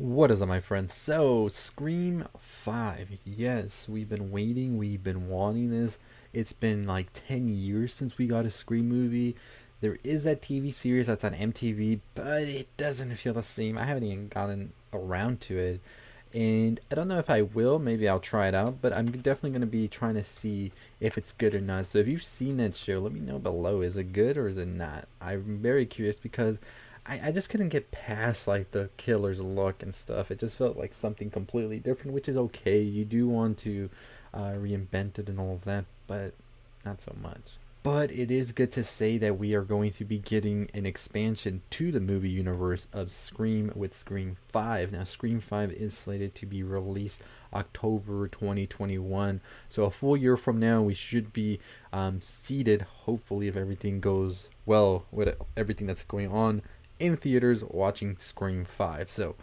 What is up, my friends? So, Scream 5. Yes, we've been waiting, we've been wanting this. It's been like 10 years since we got a Scream movie. There is that TV series that's on MTV, but it doesn't feel the same. I haven't even gotten around to it. And I don't know if I will, maybe I'll try it out, but I'm definitely going to be trying to see if it's good or not. So, if you've seen that show, let me know below. Is it good or is it not? I'm very curious because I, I just couldn't get past like the killer's look and stuff. It just felt like something completely different, which is okay. You do want to uh, reinvent it and all of that, but not so much. But it is good to say that we are going to be getting an expansion to the movie universe of Scream with Scream 5. Now, Scream 5 is slated to be released October 2021. So, a full year from now, we should be um, seated, hopefully, if everything goes well with everything that's going on in theaters watching Scream 5. So,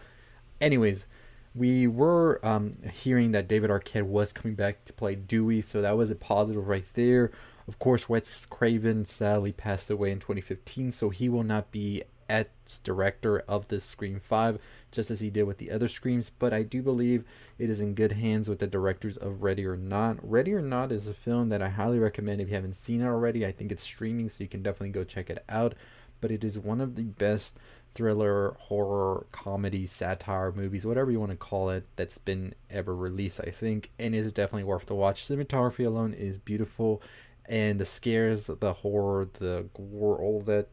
anyways, we were um, hearing that David Arquette was coming back to play Dewey, so that was a positive right there. Of course, Wes Craven sadly passed away in 2015, so he will not be as director of this Scream 5, just as he did with the other Screams, but I do believe it is in good hands with the directors of Ready or Not. Ready or Not is a film that I highly recommend if you haven't seen it already. I think it's streaming, so you can definitely go check it out but it is one of the best thriller, horror, comedy, satire movies, whatever you want to call it, that's been ever released, I think, and it is definitely worth the watch. Cinematography alone is beautiful, and the scares, the horror, the gore, all that,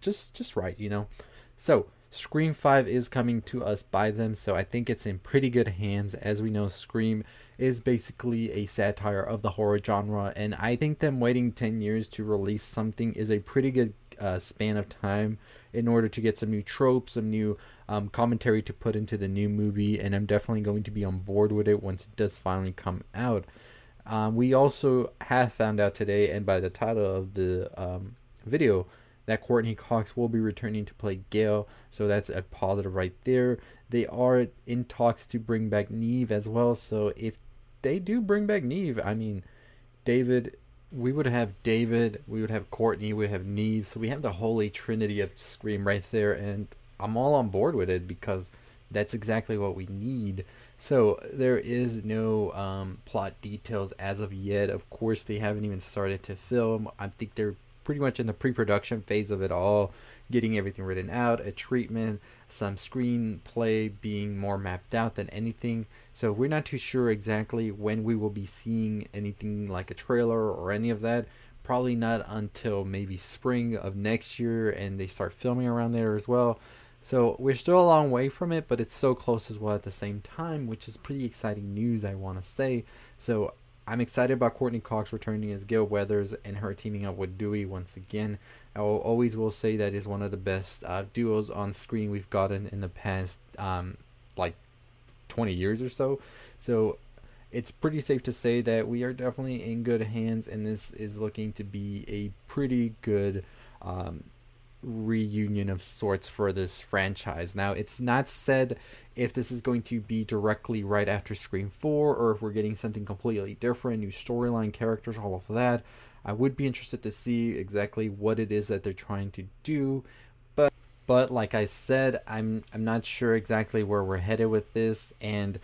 just just right, you know. So Scream 5 is coming to us by them, so I think it's in pretty good hands. As we know, Scream is basically a satire of the horror genre, and I think them waiting 10 years to release something is a pretty good uh, span of time in order to get some new tropes, some new um, commentary to put into the new movie, and I'm definitely going to be on board with it once it does finally come out. Um, we also have found out today, and by the title of the um, video, that Courteney Cox will be returning to play Gale, so that's a positive right there. They are in talks to bring back Neve as well, so if they do bring back Neve, I mean, David we would have David, we would have Courteney, we would have Neve. So we have the holy trinity of Scream right there, and I'm all on board with it because that's exactly what we need. So there is no um, plot details as of yet. Of course, they haven't even started to film. I think they're pretty much in the pre-production phase of it all, getting everything written out, a treatment, some screenplay being more mapped out than anything. So we're not too sure exactly when we will be seeing anything like a trailer or any of that. Probably not until maybe spring of next year and they start filming around there as well. So we're still a long way from it, but it's so close as well at the same time, which is pretty exciting news, I want to say. So I'm excited about Courteney Cox returning as Gale Weathers and her teaming up with Dewey once again. I will, always will say that is one of the best uh, duos on screen we've gotten in the past, um, like 20 years or so. So it's pretty safe to say that we are definitely in good hands, and this is looking to be a pretty good um, reunion of sorts for this franchise. Now, it's not said if this is going to be directly right after Scream 4 or if we're getting something completely different, new storyline, characters, all of that. I would be interested to see exactly what it is that they're trying to do. But but like I said, I'm I'm not sure exactly where we're headed with this and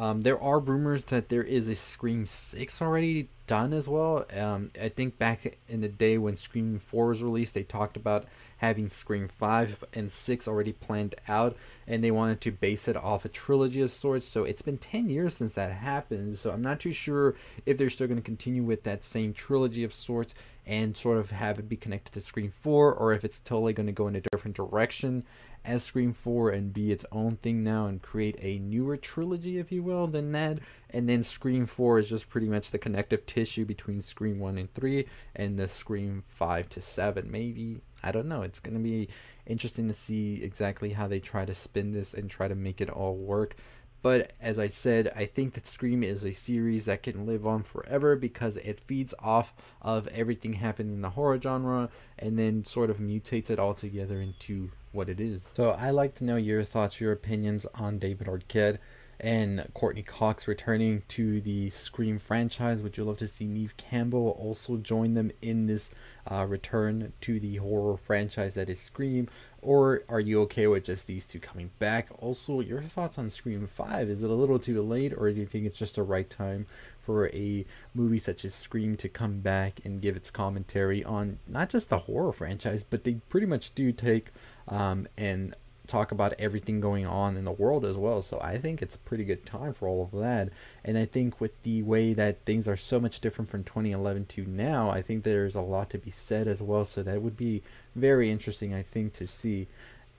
um, there are rumors that there is a Scream 6 already done as well. Um, I think back in the day when Scream 4 was released, they talked about having Scream 5 and 6 already planned out, and they wanted to base it off a trilogy of sorts. So it's been 10 years since that happened, so I'm not too sure if they're still going to continue with that same trilogy of sorts and sort of have it be connected to Scream 4, or if it's totally going to go in a different direction as Scream 4 and be its own thing now and create a newer trilogy, if you will, than that. And then Scream 4 is just pretty much the connective tissue between Scream 1 and 3 and the Scream 5 to 7. Maybe, I don't know. It's going to be interesting to see exactly how they try to spin this and try to make it all work. But as I said, I think that Scream is a series that can live on forever because it feeds off of everything happening in the horror genre and then sort of mutates it all together into what it is. So I like to know your thoughts, your opinions on David Arquette and Courteney Cox returning to the Scream franchise. Would you love to see Neve Campbell also join them in this uh, return to the horror franchise that is Scream? Or are you okay with just these two coming back? Also, your thoughts on Scream 5. Is it a little too late, or do you think it's just the right time for a movie such as Scream to come back and give its commentary on not just the horror franchise, but they pretty much do take um, and talk about everything going on in the world as well. So I think it's a pretty good time for all of that. And I think with the way that things are so much different from 2011 to now, I think there's a lot to be said as well. So that would be very interesting, I think, to see.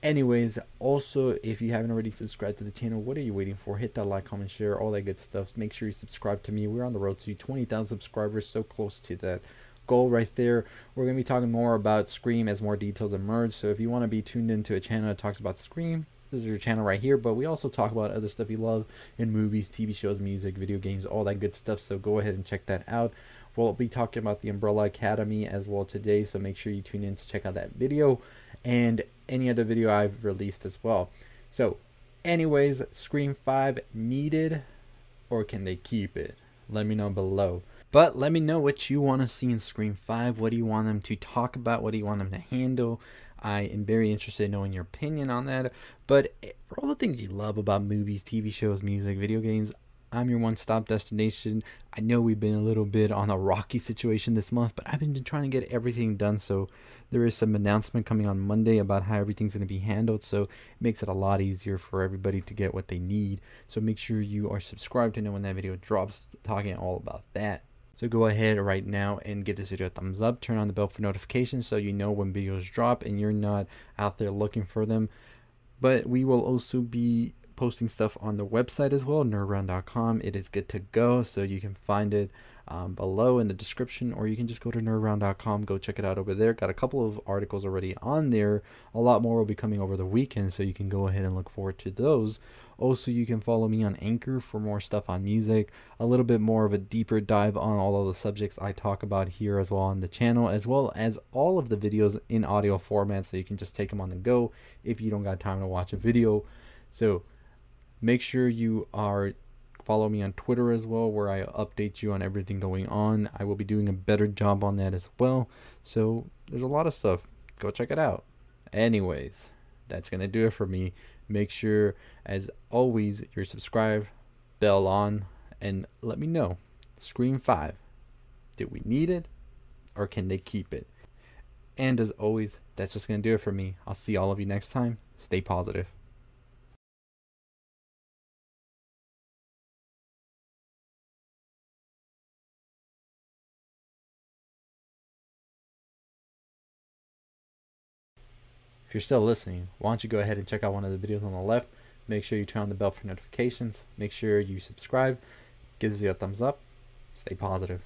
Anyways, also, if you haven't already subscribed to the channel, what are you waiting for? Hit that like, comment, share, all that good stuff. Make sure you subscribe to me. We're on the road to 20,000 subscribers, so close to that goal right there. We're going to be talking more about Scream as more details emerge. So if you want to be tuned into a channel that talks about Scream, this is your channel right here. But we also talk about other stuff you love in movies, TV shows, music, video games, all that good stuff. So go ahead and check that out. We'll be talking about the Umbrella Academy as well today. So make sure you tune in to check out that video and any other video I've released as well. So anyways, Scream 5 needed or can they keep it? Let me know below. But let me know what you want to see in Scream 5. What do you want them to talk about? What do you want them to handle? I am very interested in knowing your opinion on that. But eh, for all the things you love about movies, TV shows, music, video games, I'm your one stop destination. I know we've been a little bit on a rocky situation this month, but I've been trying to get everything done. So there is some announcement coming on Monday about how everything's going to be handled. So it makes it a lot easier for everybody to get what they need. So make sure you are subscribed to know when that video drops, talking all about that. So go ahead right now and give this video a thumbs up. Turn on the bell for notifications so you know when videos drop and you're not out there looking for them. But we will also be posting stuff on the website as well, nerdround.com. It is good to go, so you can find it um, below in the description, or you can just go to nerdround.com, go check it out over there. Got a couple of articles already on there. A lot more will be coming over the weekend, so you can go ahead and look forward to those. Also, you can follow me on Anchor for more stuff on music, a little bit more of a deeper dive on all of the subjects I talk about here as well on the channel, as well as all of the videos in audio format, so you can just take them on the go if you don't got time to watch a video. So, make sure you are follow me on Twitter as well, where I update you on everything going on. I will be doing a better job on that as well. So there's a lot of stuff. Go check it out. Anyways, that's going to do it for me. Make sure, as always, you're subscribed, bell on, and let me know. Scream 5. Do we need it or can they keep it? And as always, that's just going to do it for me. I'll see all of you next time. Stay positive. If you're still listening, why don't you go ahead and check out one of the videos on the left. Make sure you turn on the bell for notifications. Make sure you subscribe. Give you a thumbs up. Stay positive.